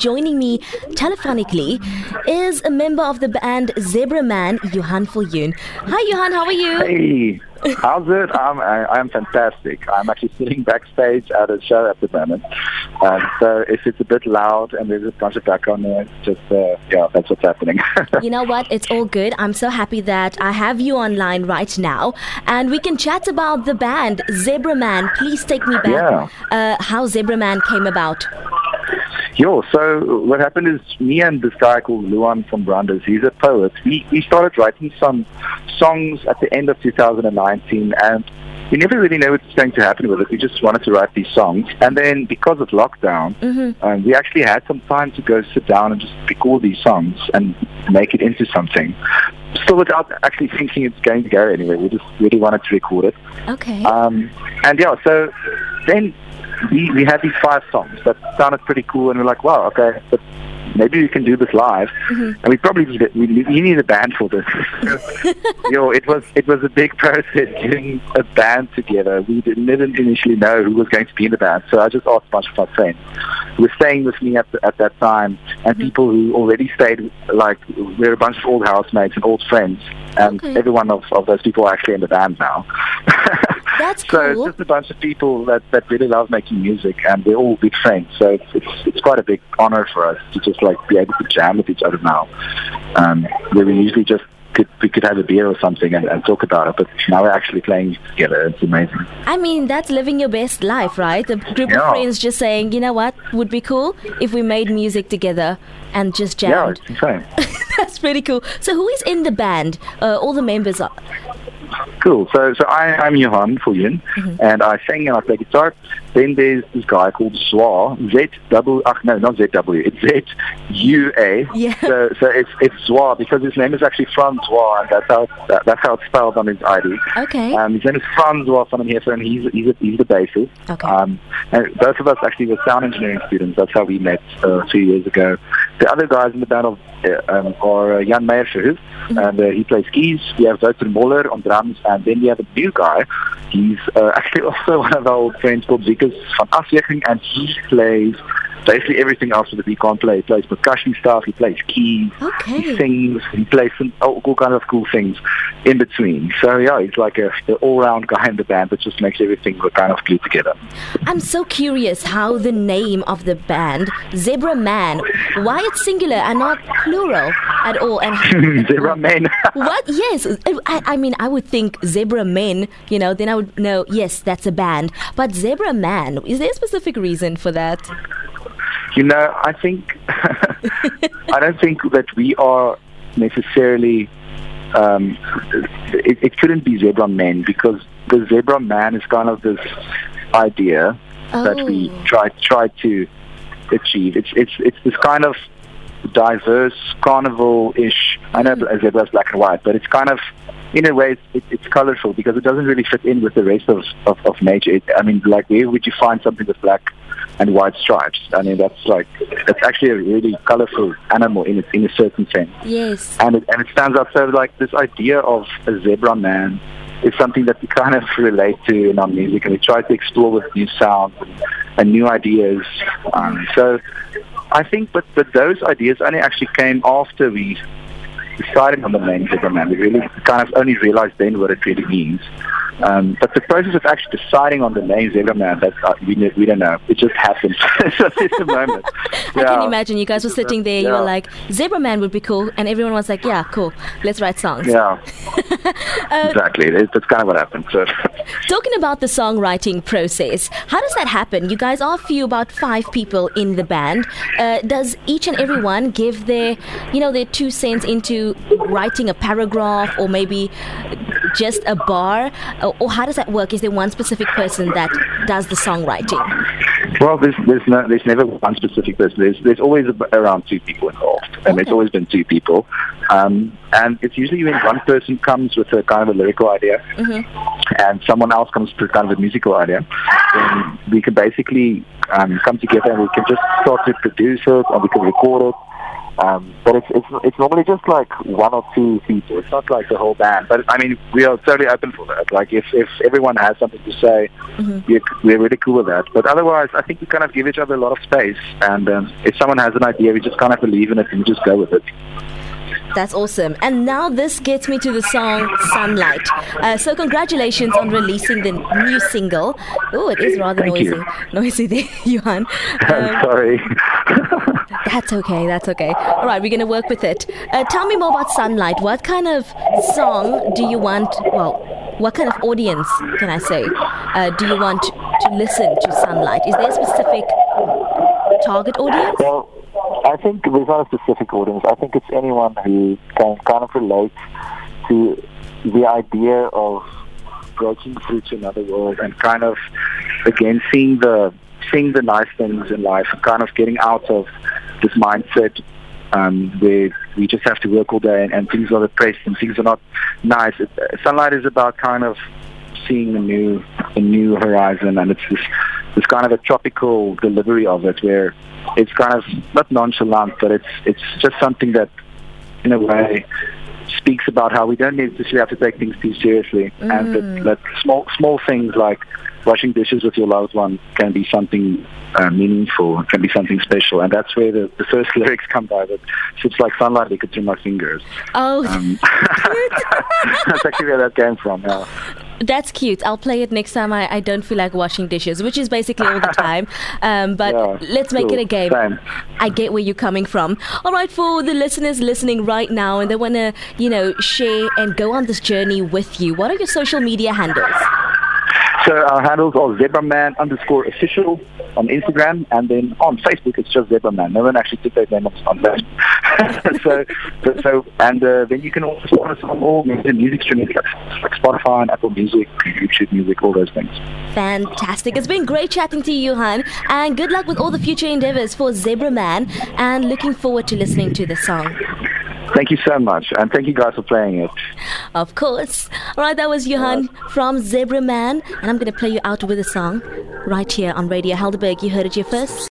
Joining me telephonically is a member of the band Zebra Man, Johan Viljoen. Hi, Johan. How are you? Hey, how's it? I'm I, I'm fantastic. I'm actually sitting backstage at a show at the moment, um, so if it's a bit loud and there's a bunch of background noise, just uh, yeah, that's what's happening. you know what? It's all good. I'm so happy that I have you online right now, and we can chat about the band Zebra Man. Please take me back. Yeah. Uh, how Zebra Man came about. Yo, so what happened is me and this guy called Luan from Brandes, he's a poet. We, we started writing some songs at the end of 2019 and we never really know what's going to happen with it. We just wanted to write these songs. And then because of lockdown, Mm-hmm. um, we actually had some time to go sit down and just pick all these songs and make it into something. Still without actually thinking it's going to go anywhere. We just really wanted to record it. Okay. Um, and yeah, so then we, we had these five songs that sounded pretty cool, and we're like, wow, okay, but maybe we can do this live. Mhm. And we probably need, we, we need a band for this. Yo, it was it was a big process getting a band together. We didn't, didn't initially know who was going to be in the band, so I just asked a bunch of my friends who were staying with me at the, at that time, and Mhm. people who already stayed. Like we're a bunch of old housemates and old friends, and Okay. every one of, of those people are actually in the band now. That's So it's just a bunch of people that, that really love making music, and we're all big friends. So it's, it's it's quite a big honor for us to just like be able to jam with each other now. Um, where we usually just could we could have a beer or something and, and talk about it, but now we're actually playing together. It's amazing. I mean, that's living your best life, right? A group of friends just saying, you know what, would be cool if we made music together and just Yeah, jammed. it's insane. That's pretty cool. So, who is in the band? Uh, all the members are. Cool. So, so I, I'm Johan Viljoen, and I sing and I play guitar. Then there's this guy called Zwa, Z double, ach, no, not Z W, it's Z U A. Yeah. So, so it's it's Zwa because his name is actually Franz Zwa, and that's how that, that's how it's spelled on his ID. Okay. Um, his name is Franz Zwa van Hefer, and he's he's a, he's the bassist. Okay. Um, and both of us actually were sound engineering students. That's how we met uh, two years ago. The other guys in the band of, uh, um, are uh, Jan Meijershoef, and uh, he plays keys. We have Wouter Moller on drums, and then we have a new guy. He's uh, actually also one of our old friends called Vickers van Aswegen, and he plays basically everything else that he can't play. He plays percussion stuff, he plays keys, okay. he sings, he plays some all, all kinds of cool things in between. So yeah, he's like a, an all-round guy in the band that just makes everything kind of glued together. I'm so curious how the name of the band, Zebra Man, why it's singular and not plural at all. And Zebra Man. what? Yes. I, I mean, I would think Zebra Men, you know, then I would know, yes, that's a band. But Zebra Man, is there a specific reason for that? You know, I think I don't think that we are necessarily. Um, it, it couldn't be zebra men because the zebra man is kind of this idea that we Oh. try try to achieve. It's it's it's this kind of diverse carnival-ish. I know Mm. a zebra's black and white, but it's kind of in a way it's, it, it's colorful because it doesn't really fit in with the rest of of, of nature. It, I mean, like where would you find something with black and white stripes? I mean, that's like that's actually a really colorful animal in a, in a certain sense. Yes. and it, and it stands out. So like this idea of a zebra man is something that we kind of relate to in our music and we try to explore with new sounds and, and new ideas. Um, so I think but but those ideas only actually came after we decided on the name zebra man. We really kind of only realized then what it really means um, but the process of actually deciding on the name Zebra Man, that's, uh, we, we don't know. It just happened. so it's a moment. I can imagine you guys were sitting there, you were like, Zebra Man would be cool. And everyone was like, yeah, cool. Let's write songs. Yeah, exactly. It, that's kind of what happened. So, Talking about the songwriting process, how does that happen? You guys are few, about five people in the band. Uh, does each and every one give their, you know, their two cents into writing a paragraph or maybe just a bar? Or, or how does that work? Is there one specific person that does the songwriting? well, there's there's no there's never one specific person. There's there's always around two people involved, and it's Okay. always been two people. Um, and it's usually when one person comes with a kind of a lyrical idea, Mhm. and someone else comes with kind of a musical idea, then we can basically um, come together and we can just start to produce it, or we can record it. Um, but it's, it's it's normally just like one or two people. It's not like the whole band. But I mean, we are totally open for that. Like if, if everyone has something to say, mm-hmm. we're, we're really cool with that. But otherwise, I think we kind of give each other a lot of space. And um, if someone has an idea, we just kind of believe in it and just go with it. That's awesome. And now this gets me to the song Sunlight. Uh, so congratulations on releasing the new single. Oh, it is rather Thank noisy. You. Noisy there, Johan. I'm sorry. That's okay, that's okay. All right, we're going to work with it. Uh, tell me more about Sunlight. What kind of song do you want, well, what kind of audience, can I say, uh, do you want to listen to Sunlight? Is there a specific target audience? Well, I think there's not a specific audience. I think it's anyone who can kind of relate to the idea of breaking through to another world and kind of again seeing the seeing the nice things in life and kind of getting out of this mindset um, where we just have to work all day and, and things are depressed and things are not nice. It, uh, sunlight is about kind of seeing a new a new horizon and it's this this kind of a tropical delivery of it where it's kind of not nonchalant, but it's it's just something that, in a way, speaks about how we don't necessarily have to take things too seriously, mm. and that, mm. that small small things like washing dishes with your loved one can be something uh, meaningful, can be something special, and that's where the, the first lyrics come by. That it's like sunlight leaked through my fingers. Oh, um, that's actually where that came from. Yeah. That's cute. I'll play it next time I, I don't feel like washing dishes, which is basically all the time. Um, but yeah, let's make cool. it a game. Same. I get where you're coming from. All right, for the listeners listening right now and they want to, you know, share and go on this journey with you, what are your social media handles? So our handles are zebraman underscore official on Instagram, and then on Facebook it's just zebraman. No one actually took that name on that. so, so, and uh, then you can also find us on all major music streaming like Spotify and Apple Music, YouTube Music, all those things. Fantastic! It's been great chatting to you, Johan, and good luck with all the future endeavors for Zebraman. And looking forward to listening to the song. Thank you so much, and thank you guys for playing it. Of course. All right, that was Johan from Zebra Man, and I'm going to play you out with a song right here on Radio Helderberg. You heard it here first.